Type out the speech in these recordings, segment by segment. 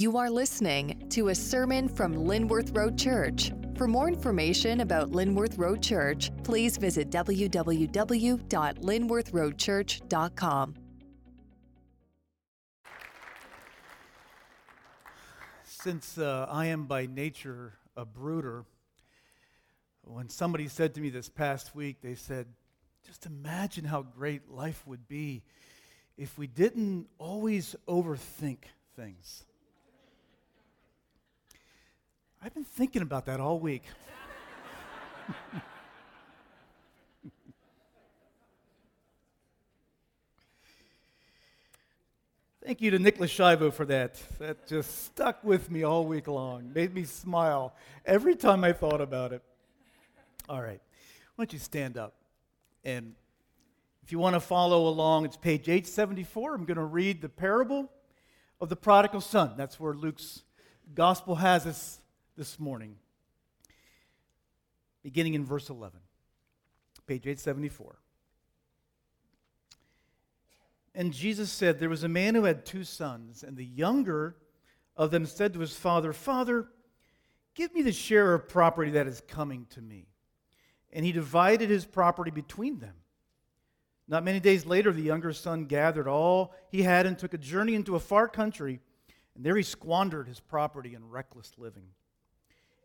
You are listening to a sermon from Linworth Road Church. For more information about Linworth Road Church, please visit www.linworthroadchurch.com. Since uh, I am by nature a brooder, when somebody said to me this past week, they said, just imagine how great life would be if we didn't always overthink things. I've been thinking about that all week. Thank you to Nicholas Shivo for that. That just stuck with me all week long, made me smile every time I thought about it. All right, why don't you stand up? And if you want to follow along, it's page 874. I'm going to read the parable of the prodigal son. That's where Luke's gospel has us this morning, beginning in verse 11, page 874. And Jesus said, There was a man who had two sons, and the younger of them said to his father, Father, give me the share of property that is coming to me. And he divided his property between them. Not many days later, the younger son gathered all he had and took a journey into a far country, and there he squandered his property in reckless living.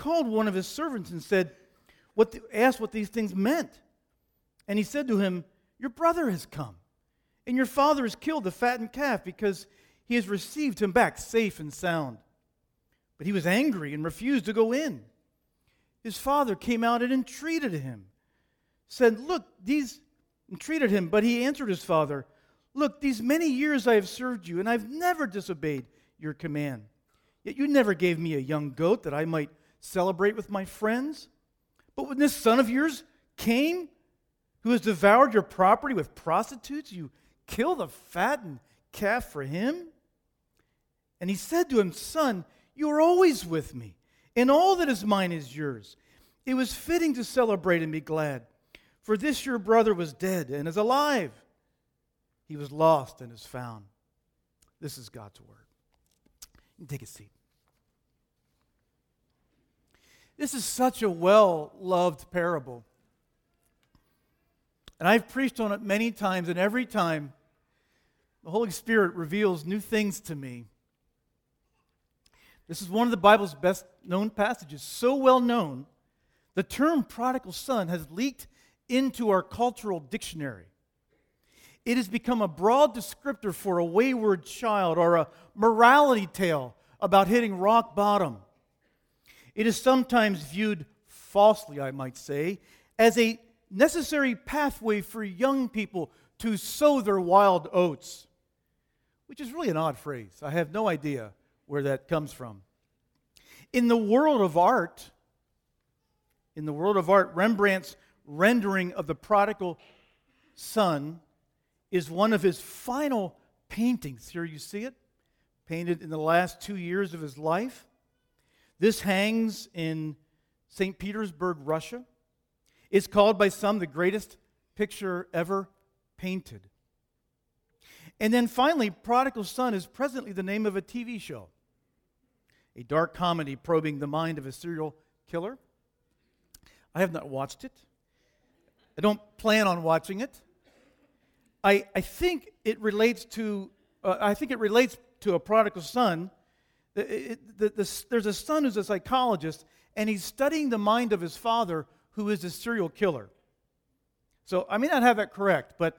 called one of his servants and said, what the, asked what these things meant. And he said to him, Your brother has come, and your father has killed the fattened calf because he has received him back safe and sound. But he was angry and refused to go in. His father came out and entreated him, said, Look, these entreated him, but he answered his father, Look, these many years I have served you, and I've never disobeyed your command. Yet you never gave me a young goat that I might celebrate with my friends. But when this son of yours came, who has devoured your property with prostitutes, you kill the fattened calf for him? And he said to him, Son, you are always with me, and all that is mine is yours. It was fitting to celebrate and be glad, for this your brother was dead and is alive. He was lost and is found. This is God's word. Take a seat. This is such a well loved parable. And I've preached on it many times, and every time the Holy Spirit reveals new things to me. This is one of the Bible's best known passages, so well known, the term prodigal son has leaked into our cultural dictionary. It has become a broad descriptor for a wayward child or a morality tale about hitting rock bottom. It is sometimes viewed falsely, I might say, as a necessary pathway for young people to sow their wild oats, which is really an odd phrase. I have no idea where that comes from. In the world of art, in the world of art, Rembrandt's rendering of the prodigal son is one of his final paintings. Here you see it, painted in the last two years of his life. This hangs in St. Petersburg, Russia. It's called by some the greatest picture ever painted. And then finally, Prodigal Son is presently the name of a TV show, a dark comedy probing the mind of a serial killer. I have not watched it. I don't plan on watching it. I, I think it relates to uh, I think it relates to a prodigal son. The, the, there's a son who's a psychologist, and he's studying the mind of his father, who is a serial killer. So I may not have that correct, but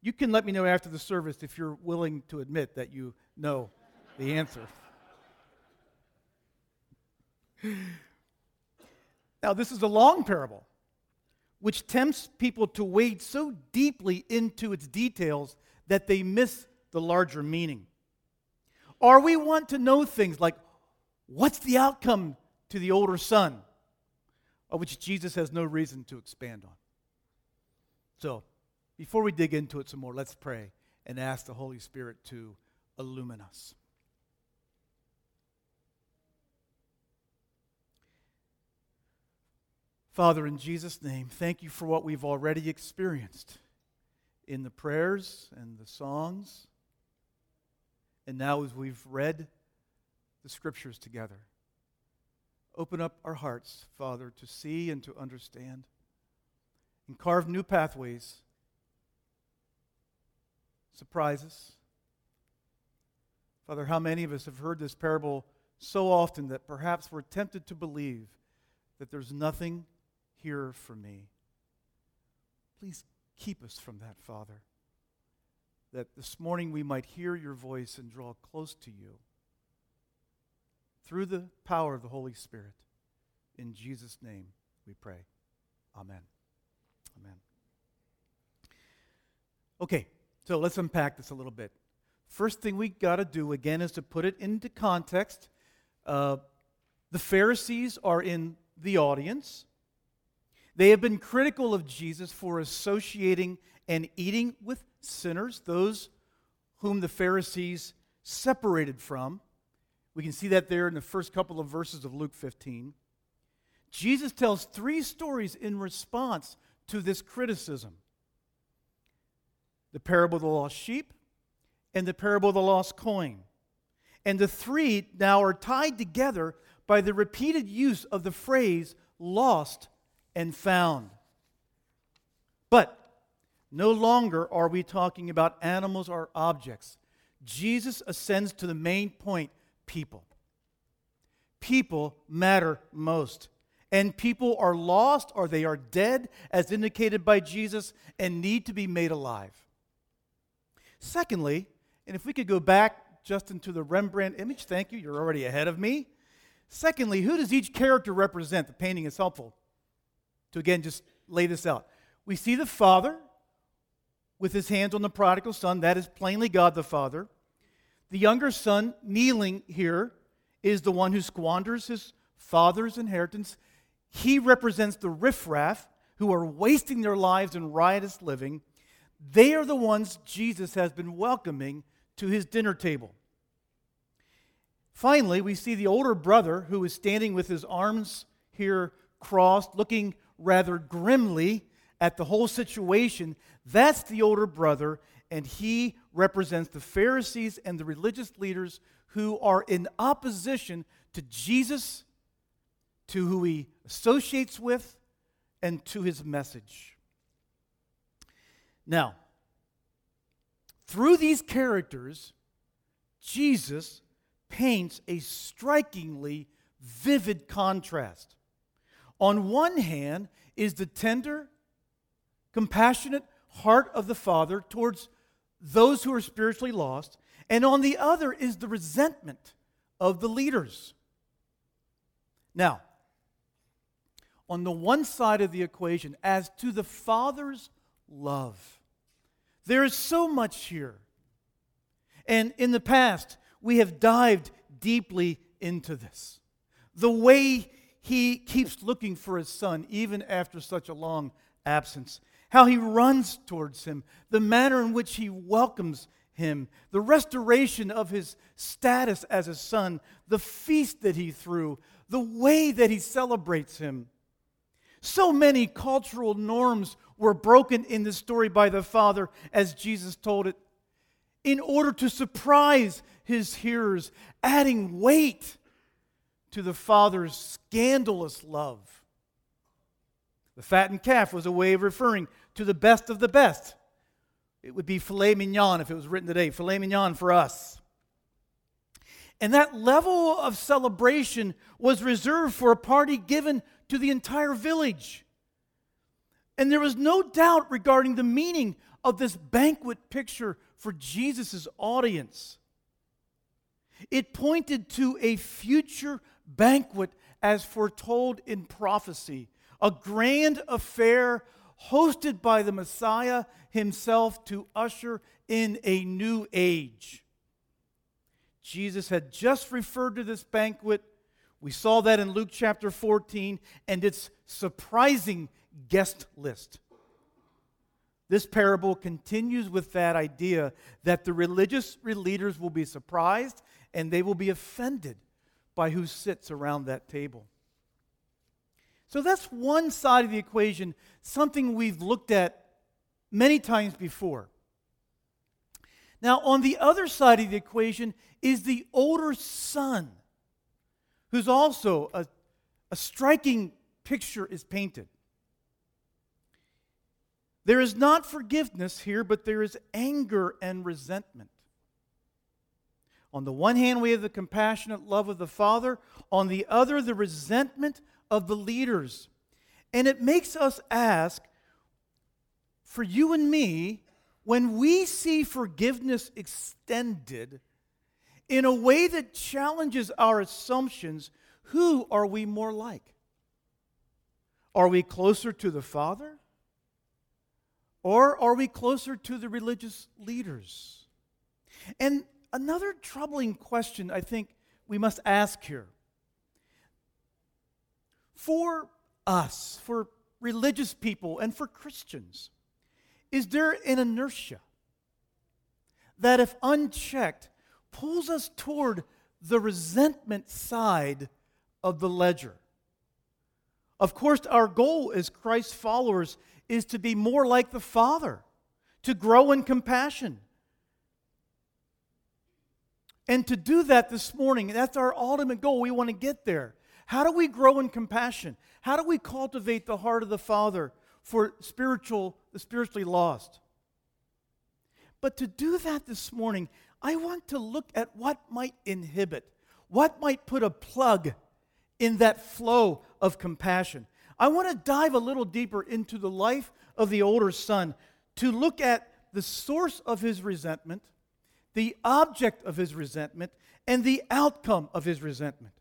you can let me know after the service if you're willing to admit that you know the answer. Now, this is a long parable, which tempts people to wade so deeply into its details that they miss the larger meaning. Or we want to know things like what's the outcome to the older son, of which Jesus has no reason to expand on. So, before we dig into it some more, let's pray and ask the Holy Spirit to illumine us. Father, in Jesus' name, thank you for what we've already experienced in the prayers and the songs, and now as we've read the scriptures together. Open up our hearts, Father, to see and to understand, and carve new pathways. Surprise us. Father, how many of us have heard this parable so often that perhaps we're tempted to believe that there's nothing here for me. Please keep us from that, Father, that this morning we might hear your voice and draw close to you through the power of the Holy Spirit. In Jesus' name we pray. Amen. Amen. Okay, so let's unpack this a little bit. First thing we got to do, again, is to put it into context. Uh, the Pharisees are in the audience. They have been critical of Jesus for associating and eating with sinners, those whom the Pharisees separated from. We can see that there in the first couple of verses of Luke 15. Jesus tells three stories in response to this criticism the parable of the lost sheep and the parable of the lost coin. And the three now are tied together by the repeated use of the phrase lost and found. But no longer are we talking about animals or objects. Jesus ascends to the main point people. People matter most. And people are lost or they are dead, as indicated by Jesus, and need to be made alive. Secondly, and if we could go back just into the Rembrandt image, thank you, you're already ahead of me. Secondly, who does each character represent? The painting is helpful to again just lay this out. We see the Father with his hands on the prodigal son. That is plainly God the Father. The younger son, kneeling here, is the one who squanders his father's inheritance. He represents the riffraff who are wasting their lives in riotous living. They are the ones Jesus has been welcoming to his dinner table. Finally, we see the older brother who is standing with his arms here crossed, looking rather grimly at the whole situation. That's the older brother, and he represents the Pharisees and the religious leaders who are in opposition to Jesus, to who he associates with, and to his message. Now, through these characters, Jesus paints a strikingly vivid contrast. On one hand is the tender, compassionate heart of the Father towards those who are spiritually lost, and on the other is the resentment of the leaders. Now, on the one side of the equation, as to the Father's love, there is so much here. And in the past, we have dived deeply into this. The way he keeps looking for his son even after such a long absence. How he runs towards him, the manner in which he welcomes him, the restoration of his status as a son, the feast that he threw, the way that he celebrates him. So many cultural norms were broken in this story by the Father as Jesus told it, in order to surprise his hearers, adding weight to the Father's scandalous love. The fattened calf was a way of referring to the best of the best. It would be filet mignon if it was written today, filet mignon for us. And that level of celebration was reserved for a party given to the entire village. And there was no doubt regarding the meaning of this banquet picture for Jesus' audience. It pointed to a future banquet as foretold in prophecy, a grand affair hosted by the Messiah himself to usher in a new age. Jesus had just referred to this banquet. We saw that in Luke chapter 14 and its surprising guest list. This parable continues with that idea that the religious leaders will be surprised and they will be offended by who sits around that table. So that's one side of the equation, something we've looked at many times before. Now, on the other side of the equation is the older son, who's also a, a striking picture is painted. There is not forgiveness here, but there is anger and resentment. On the one hand, we have the compassionate love of the Father, on the other, the resentment of the leaders. And it makes us ask for you and me, when we see forgiveness extended in a way that challenges our assumptions, who are we more like? Are we closer to the Father? Or are we closer to the religious leaders? And another troubling question I think we must ask here for us, for religious people, and for Christians, is there an inertia that, if unchecked, pulls us toward the resentment side of the ledger? Of course, our goal as Christ followers is to be more like the Father, to grow in compassion. And to do that this morning, that's our ultimate goal. We want to get there. How do we grow in compassion? How do we cultivate the heart of the Father for spiritual, the spiritually lost? But to do that this morning, I want to look at what might inhibit, what might put a plug in that flow of compassion. I want to dive a little deeper into the life of the older son to look at the source of his resentment, the object of his resentment, and the outcome of his resentment.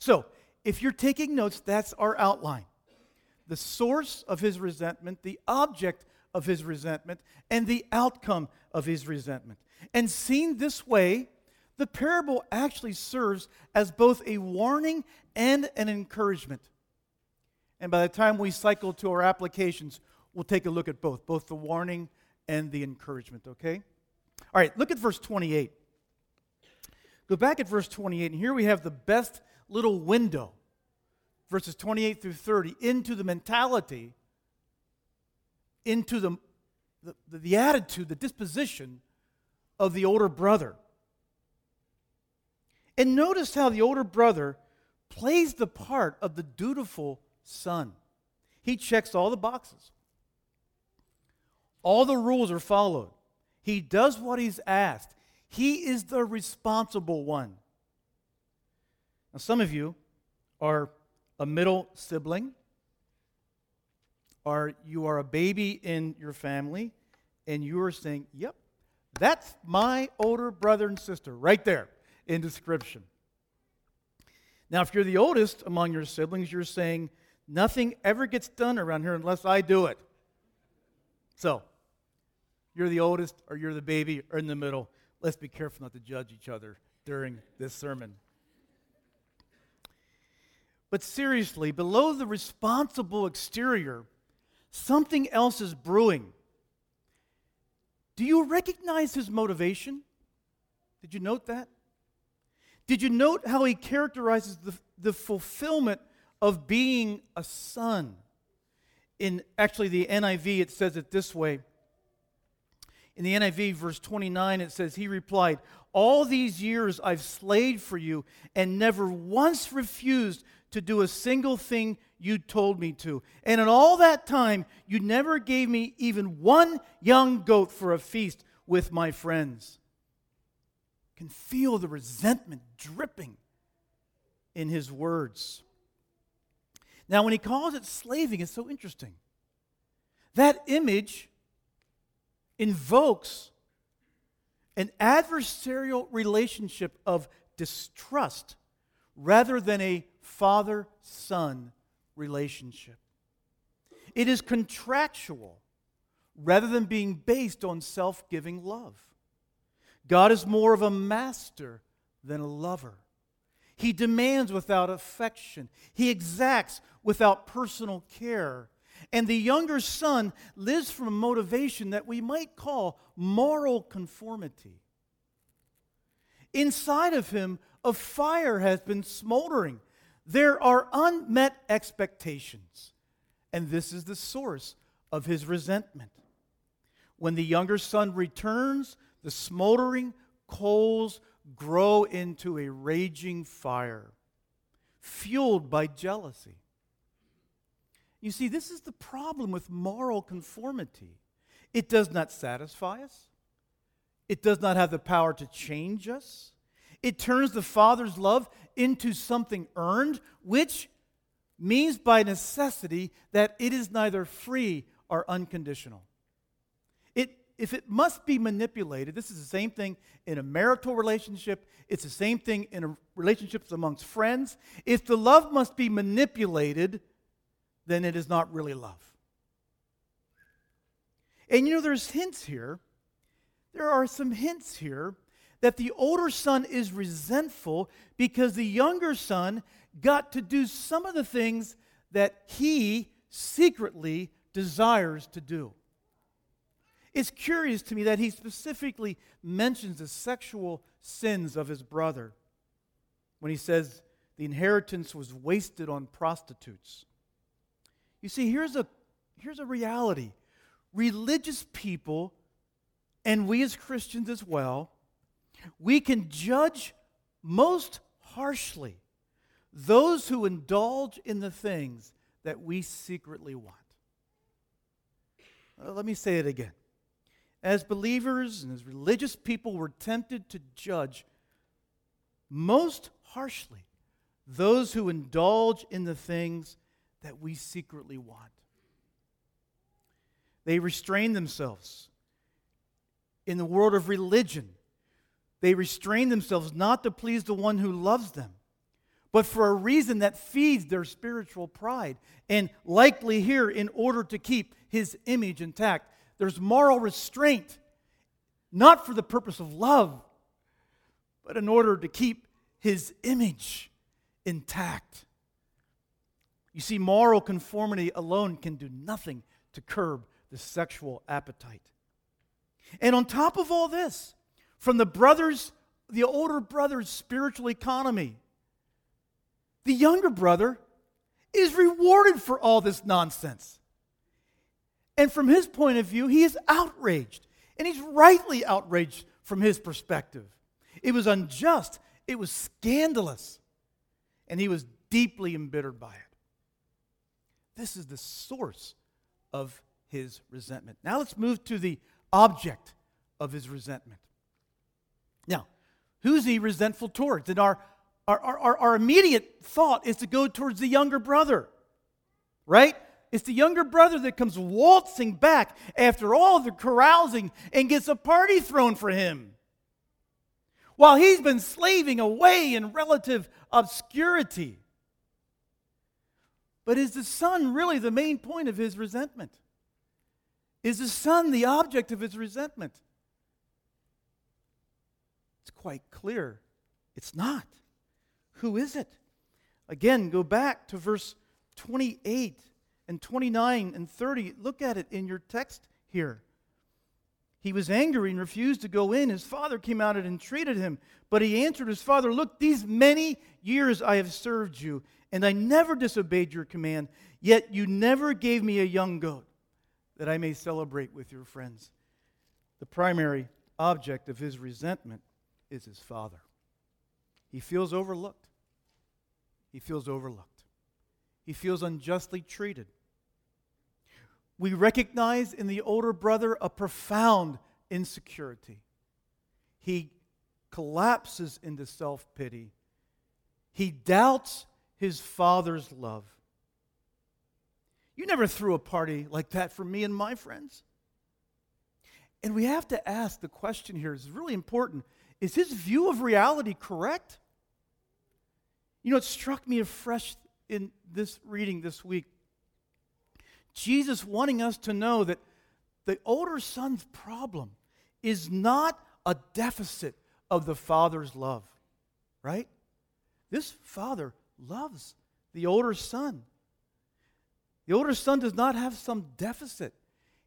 So, if you're taking notes, that's our outline. The source of his resentment, the object of his resentment, and the outcome of his resentment. And seen this way, the parable actually serves as both a warning and an encouragement. And by the time we cycle to our applications, we'll take a look at both, both the warning and the encouragement, okay? All right, look at verse 28. Go back at verse 28, and here we have the best little window, verses 28 through 30, into the mentality, into the, the, the attitude, the disposition of the older brother. And notice how the older brother plays the part of the dutiful son. He checks all the boxes. All the rules are followed. He does what he's asked. He is the responsible one. Now, some of you are a middle sibling, or you are a baby in your family, and you are saying, Yep, that's my older brother and sister right there in description. Now, if you're the oldest among your siblings, you're saying, Nothing ever gets done around here unless I do it. So, you're the oldest, or you're the baby, or in the middle. Let's be careful not to judge each other during this sermon. But seriously, below the responsible exterior, something else is brewing. Do you recognize his motivation? Did you note that? Did you note how he characterizes the, the fulfillment of being a son? In actually the NIV, it says it this way. In the NIV, verse 29, it says, He replied, All these years I've slaved for you and never once refused to do a single thing you told me to. And in all that time, you never gave me even one young goat for a feast with my friends. can feel the resentment dripping in his words. Now, when he calls it slaving, it's so interesting. That image invokes an adversarial relationship of distrust rather than a father son relationship. It is contractual rather than being based on self giving love. God is more of a master than a lover. He demands without affection, he exacts without personal care. And the younger son lives from a motivation that we might call moral conformity. Inside of him, a fire has been smoldering there are unmet expectations, and this is the source of his resentment. When the younger son returns, the smoldering coals grow into a raging fire, fueled by jealousy. You see, this is the problem with moral conformity. It does not satisfy us, it does not have the power to change us. It turns the Father's love into something earned, which means by necessity that it is neither free or unconditional. It, if it must be manipulated, this is the same thing in a marital relationship, it's the same thing in relationships amongst friends. If the love must be manipulated, then it is not really love. And you know, there's hints here. There are some hints here that the older son is resentful because the younger son got to do some of the things that he secretly desires to do. It's curious to me that he specifically mentions the sexual sins of his brother when he says the inheritance was wasted on prostitutes. You see, here's a, here's a reality religious people, and we as Christians as well, we can judge most harshly those who indulge in the things that we secretly want. Uh, let me say it again. As believers and as religious people, we're tempted to judge most harshly those who indulge in the things that we secretly want. They restrain themselves. In the world of religion, they restrain themselves not to please the one who loves them, but for a reason that feeds their spiritual pride. And likely here, in order to keep his image intact, there's moral restraint, not for the purpose of love, but in order to keep his image intact. You see, moral conformity alone can do nothing to curb the sexual appetite. And on top of all this, from the brothers, the older brother's spiritual economy. The younger brother is rewarded for all this nonsense. And from his point of view, he is outraged. And he's rightly outraged from his perspective. It was unjust, it was scandalous, and he was deeply embittered by it. This is the source of his resentment. Now let's move to the object of his resentment. Now, who's he resentful towards? And our, our, our, our immediate thought is to go towards the younger brother, right? It's the younger brother that comes waltzing back after all the carousing and gets a party thrown for him. While he's been slaving away in relative obscurity. But is the son really the main point of his resentment? Is the son the object of his resentment? Quite clear it's not. Who is it? Again, go back to verse 28 and 29 and 30. Look at it in your text here. he was angry and refused to go in. His father came out and entreated him. But he answered his father, Look, these many years I have served you, and I never disobeyed your command, yet you never gave me a young goat that I may celebrate with your friends. The primary object of his resentment is his father. He feels overlooked. He feels overlooked. He feels unjustly treated. We recognize in the older brother a profound insecurity. He collapses into self pity. He doubts his father's love. You never threw a party like that for me and my friends. And we have to ask the question here is really important. Is his view of reality correct? You know, it struck me afresh in this reading this week. Jesus wanting us to know that the older son's problem is not a deficit of the father's love, right? This father loves the older son. The older son does not have some deficit.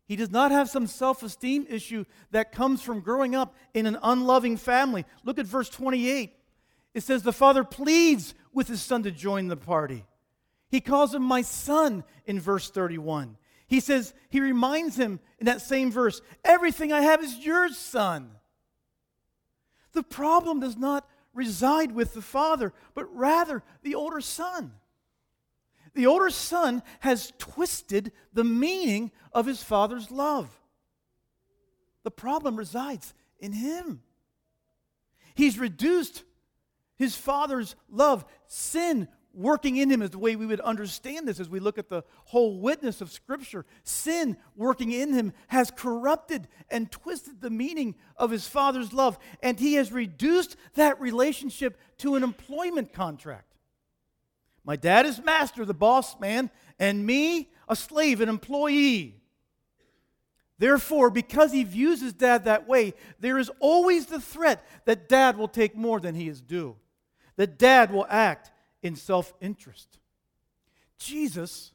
He does not have some self esteem issue that comes from growing up in an unloving family. Look at verse 28. It says, The father pleads with his son to join the party. He calls him my son in verse 31. He says, He reminds him in that same verse, Everything I have is yours, son. The problem does not reside with the father, but rather the older son. The older son has twisted the meaning of his father's love. The problem resides in him. He's reduced his father's love. Sin working in him is the way we would understand this as we look at the whole witness of Scripture. Sin working in him has corrupted and twisted the meaning of his father's love, and he has reduced that relationship to an employment contract. My dad is master, the boss man, and me, a slave, an employee. Therefore, because he views his dad that way, there is always the threat that dad will take more than he is due, that dad will act in self interest. Jesus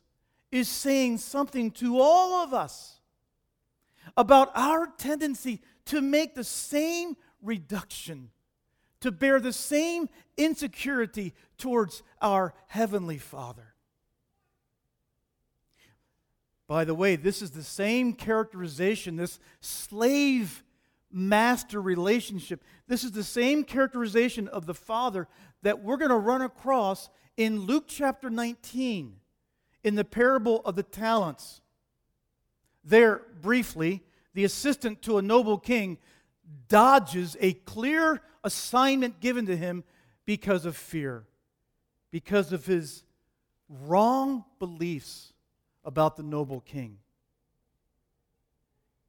is saying something to all of us about our tendency to make the same reduction, to bear the same insecurity towards our Heavenly Father. By the way, this is the same characterization, this slave master relationship. This is the same characterization of the Father that we're going to run across in Luke chapter 19 in the parable of the talents. There, briefly, the assistant to a noble king dodges a clear assignment given to him because of fear, because of his wrong beliefs about the noble king.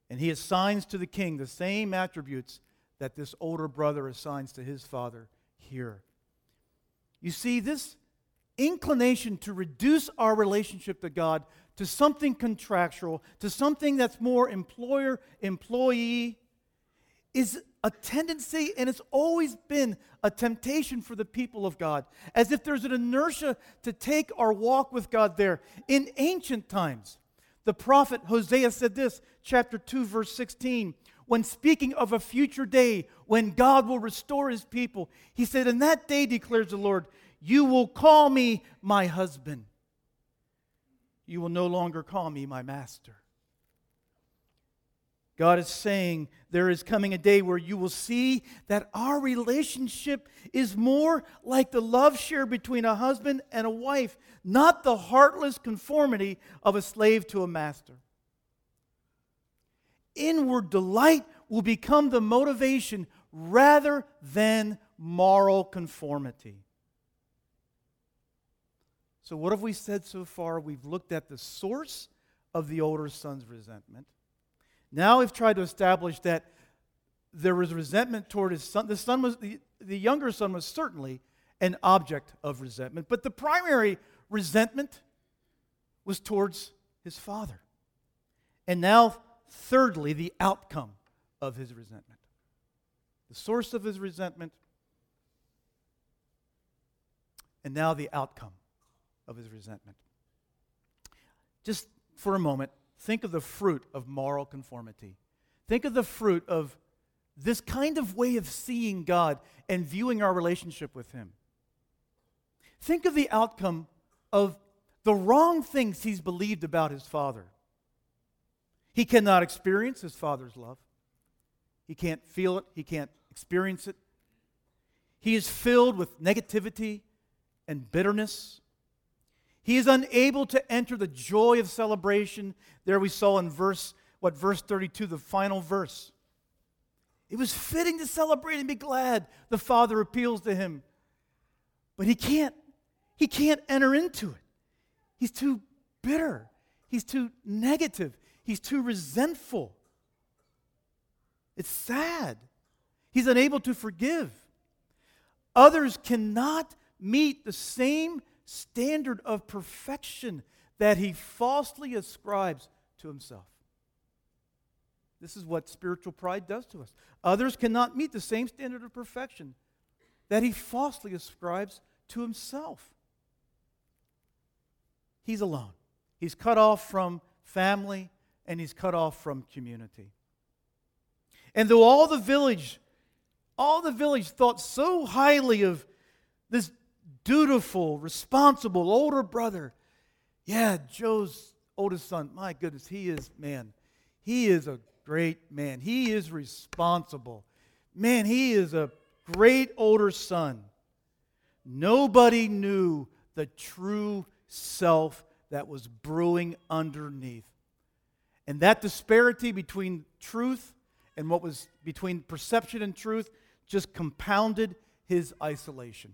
And he assigns to the king the same attributes that this older brother assigns to his father here. You see, this inclination to reduce our relationship to God to something contractual, to something that's more employer employee, is a tendency, and it's always been a temptation for the people of God, as if there's an inertia to take our walk with God there. In ancient times, the prophet Hosea said this, chapter 2, verse 16, when speaking of a future day when God will restore his people. He said, In that day, declares the Lord, you will call me my husband. You will no longer call me my master. God is saying there is coming a day where you will see that our relationship is more like the love share between a husband and a wife, not the heartless conformity of a slave to a master. Inward delight will become the motivation rather than moral conformity. So, what have we said so far? We've looked at the source of the older son's resentment. Now we've tried to establish that there was resentment toward his son. The son was the, the younger son was certainly an object of resentment, but the primary resentment was towards his father. And now, thirdly, the outcome of his resentment. The source of his resentment, and now the outcome of his resentment. Just for a moment, Think of the fruit of moral conformity. Think of the fruit of this kind of way of seeing God and viewing our relationship with Him. Think of the outcome of the wrong things he's believed about his father. He cannot experience his father's love. He can't feel it. He can't experience it. He is filled with negativity and bitterness. He is unable to enter the joy of celebration. There we saw in verse, what, verse 32, the final verse. It was fitting to celebrate and be glad. The Father appeals to him. But he can't, he can't enter into it. He's too bitter. He's too negative. He's too resentful. It's sad. He's unable to forgive. Others cannot meet the same standard of perfection that he falsely ascribes to himself. This is what spiritual pride does to us. Others cannot meet the same standard of perfection that he falsely ascribes to himself. He's alone. He's cut off from family and he's cut off from community. And though all the village, all the village thought so highly of this dutiful, responsible older brother, yeah, Joe's oldest son, my goodness, he is, man, he is a great man. He is responsible. Man, he is a great older son. Nobody knew the true self that was brewing underneath. And that disparity between truth and what was between perception and truth just compounded his isolation.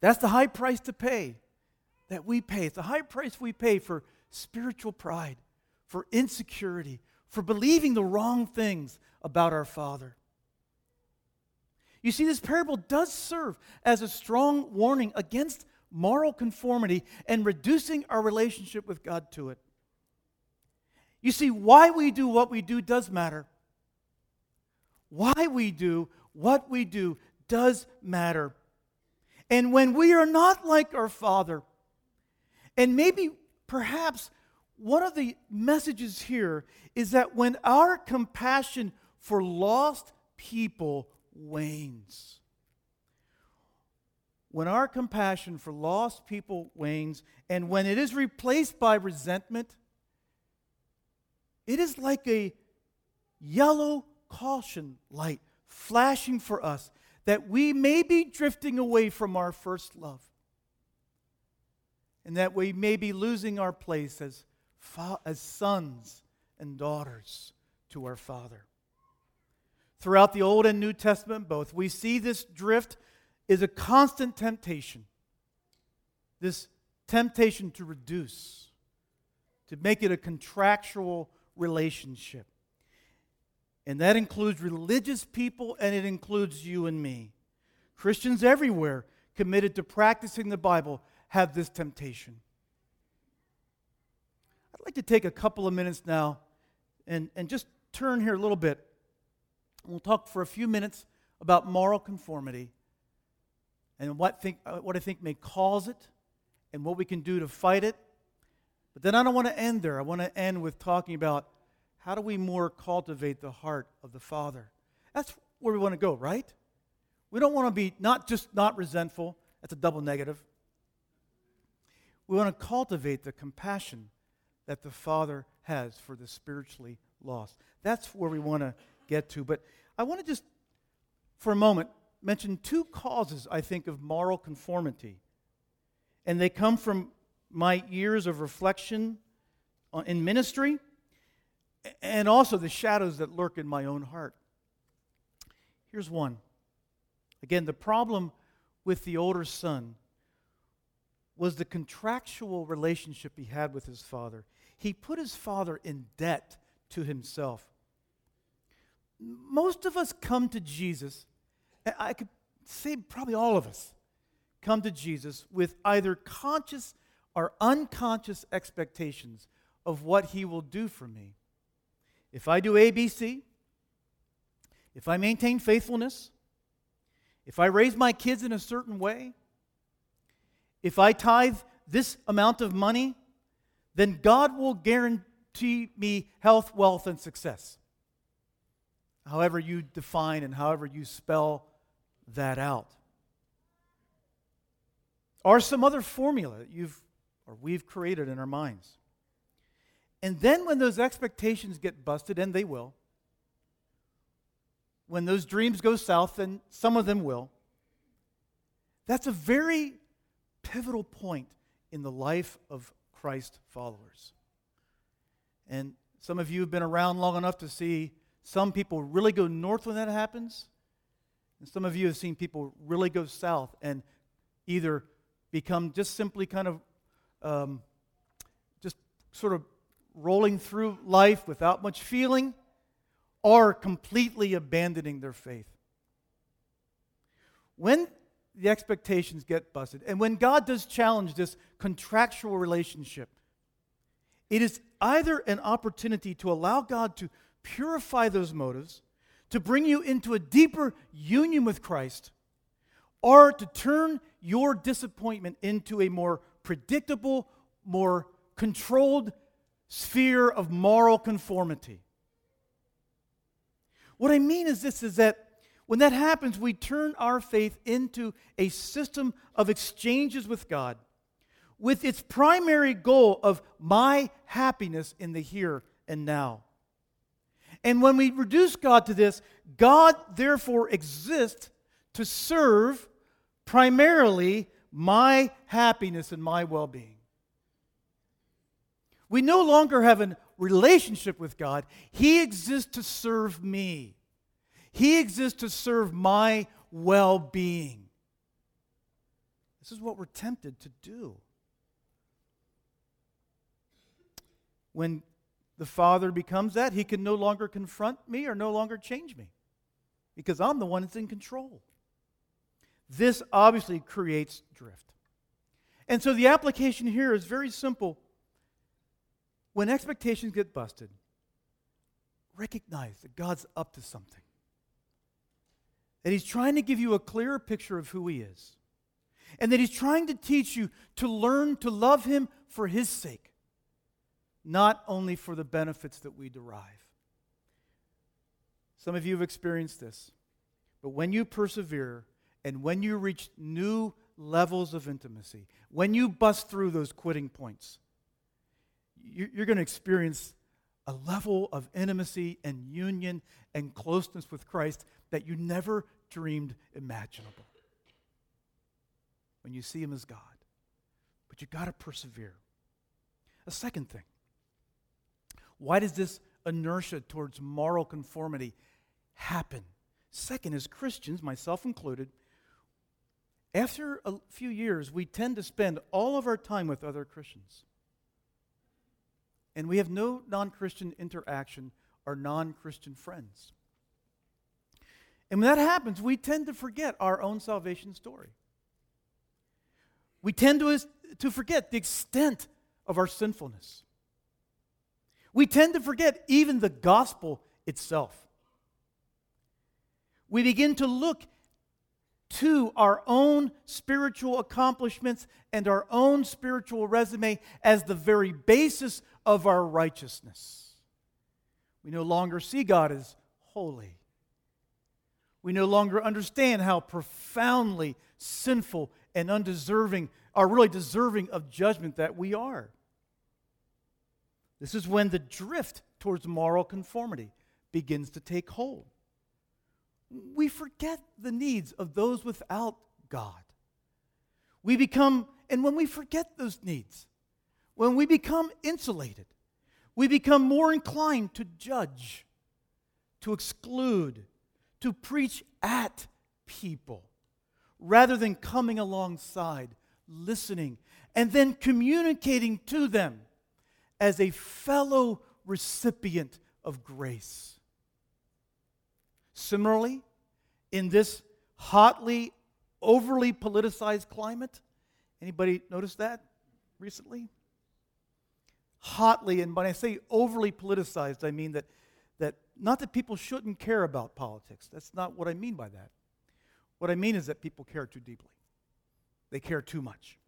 That's the high price to pay that we pay. It's the high price we pay for spiritual pride for insecurity, for believing the wrong things about our Father. You see, this parable does serve as a strong warning against moral conformity and reducing our relationship with God to it. You see, why we do what we do does matter. Why we do what we do does matter. And when we are not like our Father, and maybe perhaps one of the messages here is that when our compassion for lost people wanes, when our compassion for lost people wanes, and when it is replaced by resentment, it is like a yellow caution light flashing for us that we may be drifting away from our first love and that we may be losing our place as as sons and daughters to our Father. Throughout the Old and New Testament, both, we see this drift is a constant temptation. This temptation to reduce, to make it a contractual relationship. And that includes religious people and it includes you and me. Christians everywhere committed to practicing the Bible have this temptation. I'd like to take a couple of minutes now and, and just turn here a little bit. We'll talk for a few minutes about moral conformity and what, think, uh, what I think may cause it and what we can do to fight it. But then I don't want to end there. I want to end with talking about how do we more cultivate the heart of the Father. That's where we want to go, right? We don't want to be not just not resentful, that's a double negative. We want to cultivate the compassion that the Father has for the spiritually lost. That's where we want to get to. But I want to just, for a moment, mention two causes, I think, of moral conformity. And they come from my years of reflection in ministry and also the shadows that lurk in my own heart. Here's one. Again, the problem with the older son was the contractual relationship he had with his father he put his father in debt to himself. Most of us come to Jesus, I could say probably all of us come to Jesus with either conscious or unconscious expectations of what he will do for me. If I do ABC, if I maintain faithfulness, if I raise my kids in a certain way, if I tithe this amount of money then God will guarantee me health, wealth, and success. However, you define and however you spell that out. Or some other formula that you've or we've created in our minds. And then when those expectations get busted, and they will, when those dreams go south, and some of them will, that's a very pivotal point in the life of Christ followers. And some of you have been around long enough to see some people really go north when that happens. And some of you have seen people really go south and either become just simply kind of um, just sort of rolling through life without much feeling or completely abandoning their faith. When the expectations get busted, and when God does challenge this contractual relationship, it is either an opportunity to allow God to purify those motives, to bring you into a deeper union with Christ, or to turn your disappointment into a more predictable, more controlled sphere of moral conformity. What I mean is this is that when that happens, we turn our faith into a system of exchanges with God with its primary goal of my happiness in the here and now. And when we reduce God to this, God therefore exists to serve primarily my happiness and my well being. We no longer have a relationship with God, He exists to serve me. He exists to serve my well being. This is what we're tempted to do. When the Father becomes that, He can no longer confront me or no longer change me because I'm the one that's in control. This obviously creates drift. And so the application here is very simple. When expectations get busted, recognize that God's up to something. That He's trying to give you a clearer picture of who He is. And that He's trying to teach you to learn to love Him for His sake, not only for the benefits that we derive. Some of you have experienced this. But when you persevere and when you reach new levels of intimacy, when you bust through those quitting points, you're going to experience a level of intimacy and union and closeness with Christ that you never dreamed imaginable when you see Him as God. But you've got to persevere. A second thing why does this inertia towards moral conformity happen? Second, as Christians, myself included, after a few years, we tend to spend all of our time with other Christians. And we have no non Christian interaction or non Christian friends. And when that happens, we tend to forget our own salvation story. We tend to, to forget the extent of our sinfulness. We tend to forget even the gospel itself. We begin to look to our own spiritual accomplishments and our own spiritual resume as the very basis of our righteousness. We no longer see God as holy. We no longer understand how profoundly sinful and undeserving, are really deserving of judgment that we are. This is when the drift towards moral conformity begins to take hold we forget the needs of those without God. We become, and when we forget those needs, when we become insulated, we become more inclined to judge, to exclude, to preach at people, rather than coming alongside, listening, and then communicating to them as a fellow recipient of grace. Similarly, in this hotly, overly politicized climate, anybody notice that recently? Hotly, and when I say overly politicized, I mean that, that not that people shouldn't care about politics. That's not what I mean by that. What I mean is that people care too deeply, they care too much.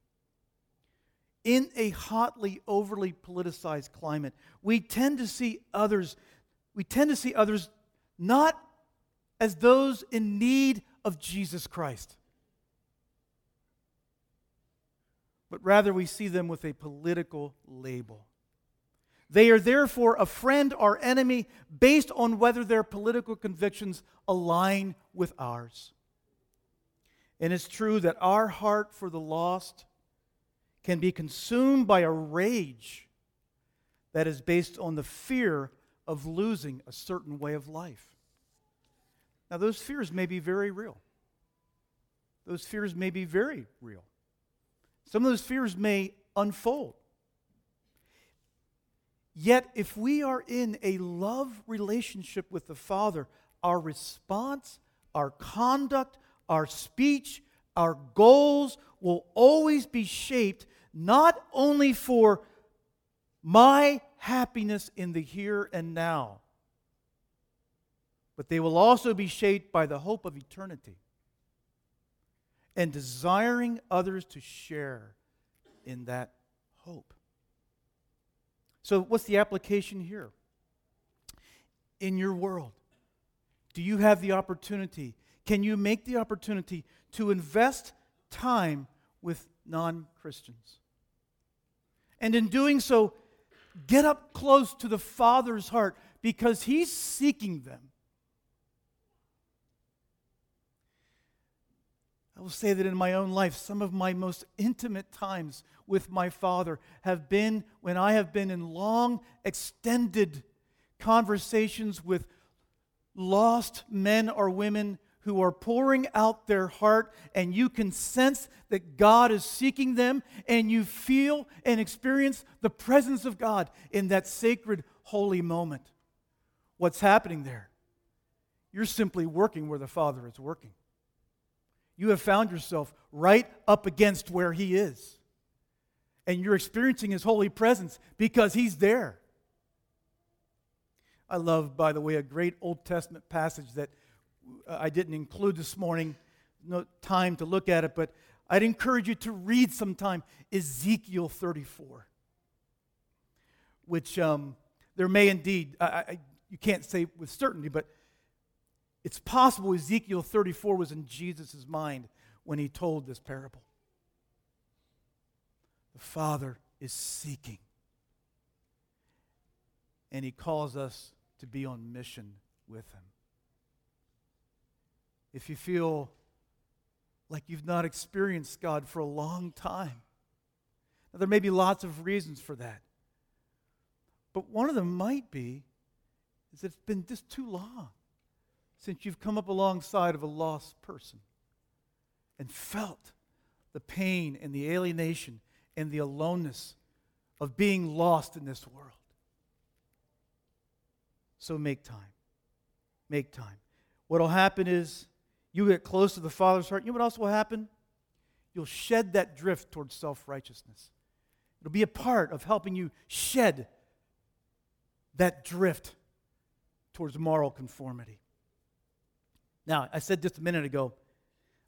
in a hotly, overly politicized climate, we tend to see others, we tend to see others not as those in need of Jesus Christ, but rather we see them with a political label. They are therefore a friend or enemy based on whether their political convictions align with ours. And it's true that our heart for the lost can be consumed by a rage that is based on the fear of losing a certain way of life. Now, those fears may be very real. Those fears may be very real. Some of those fears may unfold. Yet, if we are in a love relationship with the Father, our response, our conduct, our speech, our goals will always be shaped not only for my happiness in the here and now, but they will also be shaped by the hope of eternity and desiring others to share in that hope. So, what's the application here? In your world, do you have the opportunity? Can you make the opportunity to invest time with non Christians? And in doing so, get up close to the Father's heart because He's seeking them. I will say that in my own life, some of my most intimate times with my Father have been when I have been in long, extended conversations with lost men or women who are pouring out their heart, and you can sense that God is seeking them, and you feel and experience the presence of God in that sacred, holy moment. What's happening there? You're simply working where the Father is working you have found yourself right up against where He is. And you're experiencing His holy presence because He's there. I love, by the way, a great Old Testament passage that I didn't include this morning. No time to look at it, but I'd encourage you to read sometime Ezekiel 34, which um, there may indeed, I, I, you can't say with certainty, but it's possible Ezekiel 34 was in Jesus' mind when he told this parable. The Father is seeking, and he calls us to be on mission with him. If you feel like you've not experienced God for a long time, now, there may be lots of reasons for that. But one of them might be is that it's been just too long since you've come up alongside of a lost person and felt the pain and the alienation and the aloneness of being lost in this world. So make time. Make time. What will happen is you get close to the Father's heart. You know what else will happen? You'll shed that drift towards self righteousness. It'll be a part of helping you shed that drift towards moral conformity. Now, I said just a minute ago,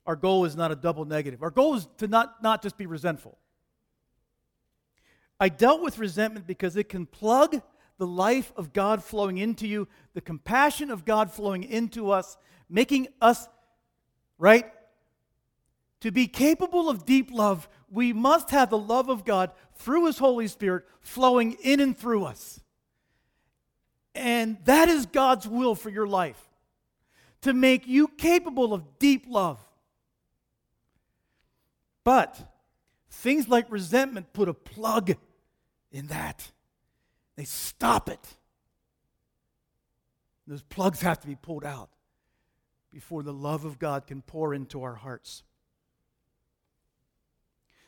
our goal is not a double negative. Our goal is to not, not just be resentful. I dealt with resentment because it can plug the life of God flowing into you, the compassion of God flowing into us, making us, right? To be capable of deep love, we must have the love of God through His Holy Spirit flowing in and through us. And that is God's will for your life to make you capable of deep love. But things like resentment put a plug in that, they stop it. Those plugs have to be pulled out before the love of God can pour into our hearts.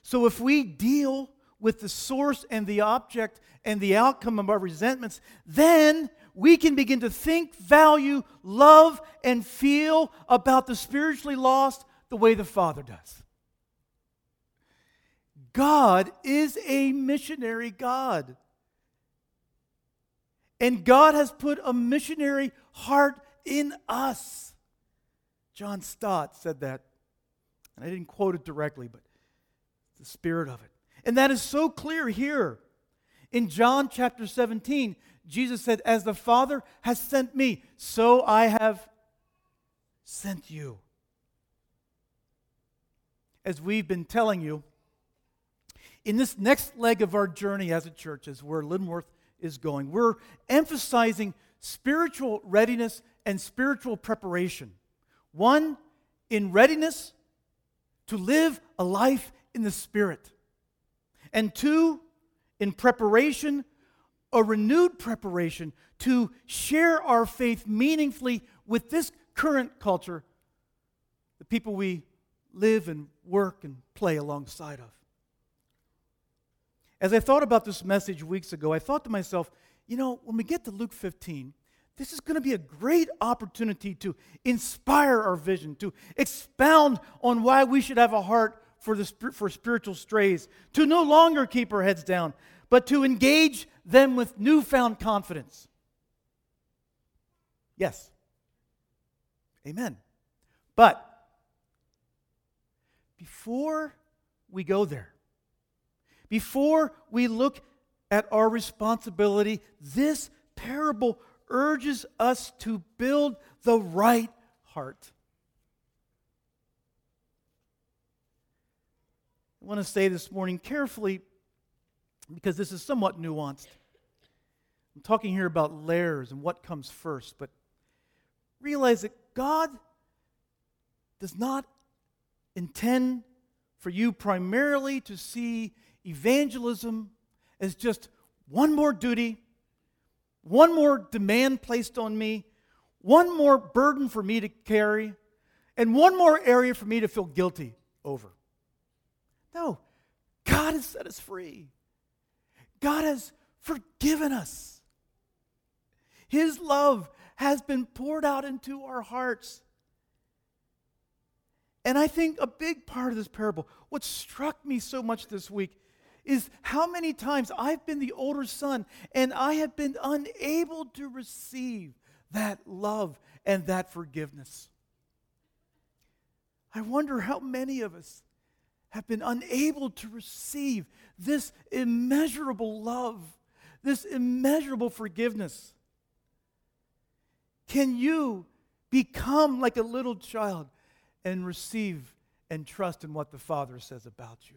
So if we deal with the source and the object and the outcome of our resentments, then we can begin to think, value, love, and feel about the spiritually lost the way the Father does. God is a missionary God. And God has put a missionary heart in us. John Stott said that. And I didn't quote it directly, but the spirit of it. And that is so clear here. In John chapter 17, Jesus said, As the Father has sent me, so I have sent you. As we've been telling you, in this next leg of our journey as a church, as where Linworth is going, we're emphasizing spiritual readiness and spiritual preparation. One, in readiness to live a life in the Spirit. And two, in preparation, a renewed preparation to share our faith meaningfully with this current culture, the people we live and work and play alongside of. As I thought about this message weeks ago, I thought to myself, you know, when we get to Luke 15, this is going to be a great opportunity to inspire our vision, to expound on why we should have a heart for, the, for spiritual strays, to no longer keep our heads down, but to engage them with newfound confidence. Yes. Amen. But before we go there, before we look at our responsibility, this parable urges us to build the right heart. I want to say this morning carefully because this is somewhat nuanced. I'm talking here about layers and what comes first, but realize that God does not intend for you primarily to see evangelism as just one more duty, one more demand placed on me, one more burden for me to carry, and one more area for me to feel guilty over. No, God has set us free. God has forgiven us. His love has been poured out into our hearts. And I think a big part of this parable, what struck me so much this week, is how many times I've been the older son and I have been unable to receive that love and that forgiveness. I wonder how many of us have been unable to receive this immeasurable love, this immeasurable forgiveness. Can you become like a little child and receive and trust in what the Father says about you?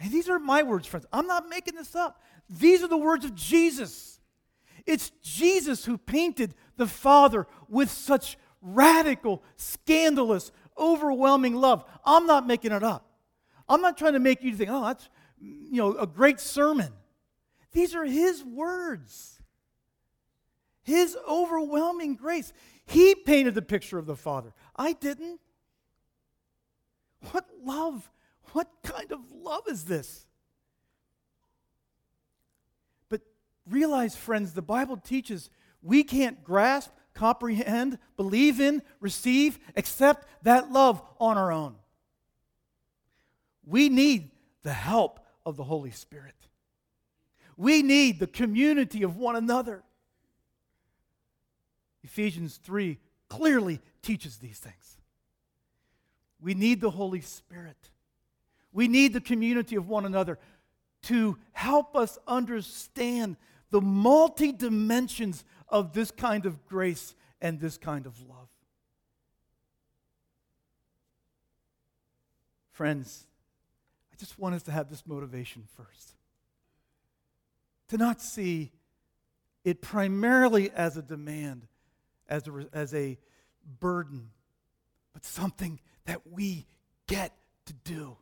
And these are my words, friends. I'm not making this up. These are the words of Jesus. It's Jesus who painted the Father with such radical, scandalous, overwhelming love. I'm not making it up. I'm not trying to make you think, oh, that's you know, a great sermon. These are his words. His overwhelming grace. He painted the picture of the Father. I didn't. What love what kind of love is this? But realize, friends, the Bible teaches we can't grasp, comprehend, believe in, receive, accept that love on our own. We need the help of the Holy Spirit. We need the community of one another. Ephesians 3 clearly teaches these things. We need the Holy Spirit. We need the community of one another to help us understand the multi dimensions of this kind of grace and this kind of love. Friends, I just want us to have this motivation first. To not see it primarily as a demand, as a, as a burden, but something that we get to do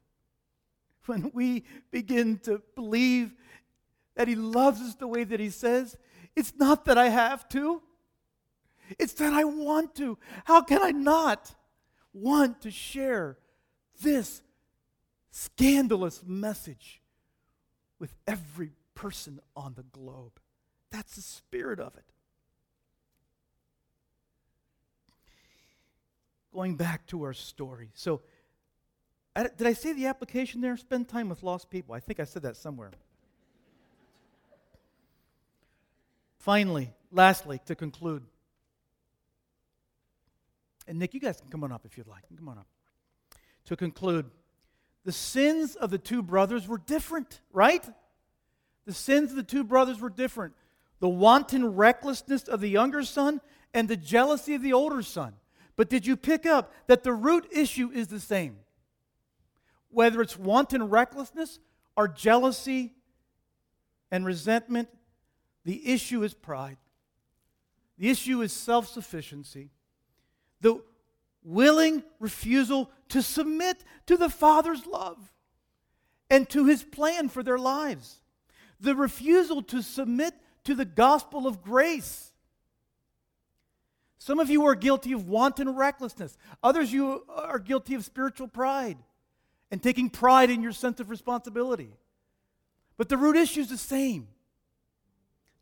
when we begin to believe that He loves us the way that He says, it's not that I have to, it's that I want to. How can I not want to share this scandalous message with every person on the globe? That's the spirit of it. Going back to our story. So, did I say the application there? Spend time with lost people. I think I said that somewhere. Finally, lastly, to conclude, and Nick, you guys can come on up if you'd like. Come on up. To conclude, the sins of the two brothers were different, right? The sins of the two brothers were different. The wanton recklessness of the younger son and the jealousy of the older son. But did you pick up that the root issue is the same? Whether it's wanton recklessness or jealousy and resentment, the issue is pride. The issue is self sufficiency. The willing refusal to submit to the Father's love and to his plan for their lives. The refusal to submit to the gospel of grace. Some of you are guilty of wanton recklessness. Others you are guilty of spiritual pride and taking pride in your sense of responsibility. But the root issue is the same.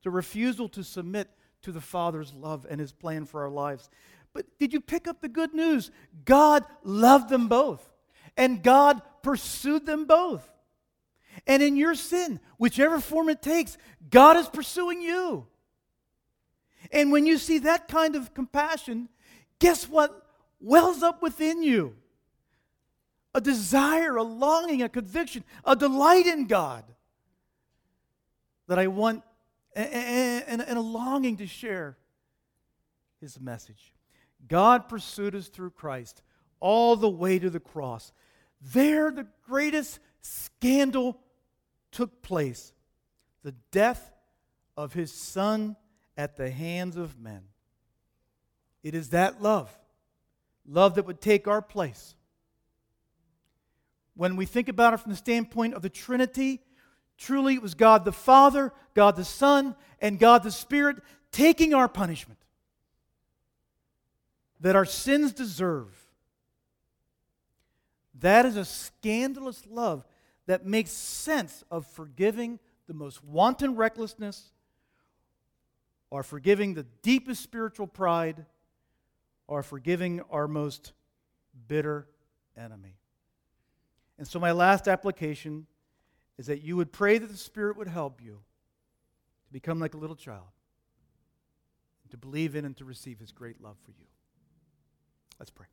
The refusal to submit to the Father's love and his plan for our lives. But did you pick up the good news? God loved them both, and God pursued them both. And in your sin, whichever form it takes, God is pursuing you. And when you see that kind of compassion, guess what wells up within you? A desire, a longing, a conviction, a delight in God that I want, and, a longing to share His message. God pursued us through Christ all the way to the cross. There, the greatest scandal took place the death of his son at the hands of men. It is that love, love that would take our place. When we think about it from the standpoint of the Trinity, truly it was God the Father, God the Son, and God the Spirit taking our punishment that our sins deserve. That is a scandalous love that makes sense of forgiving the most wanton recklessness or forgiving the deepest spiritual pride or forgiving our most bitter enemy. And so, my last application is that you would pray that the Spirit would help you to become like a little child, to believe in and to receive His great love for you. Let's pray.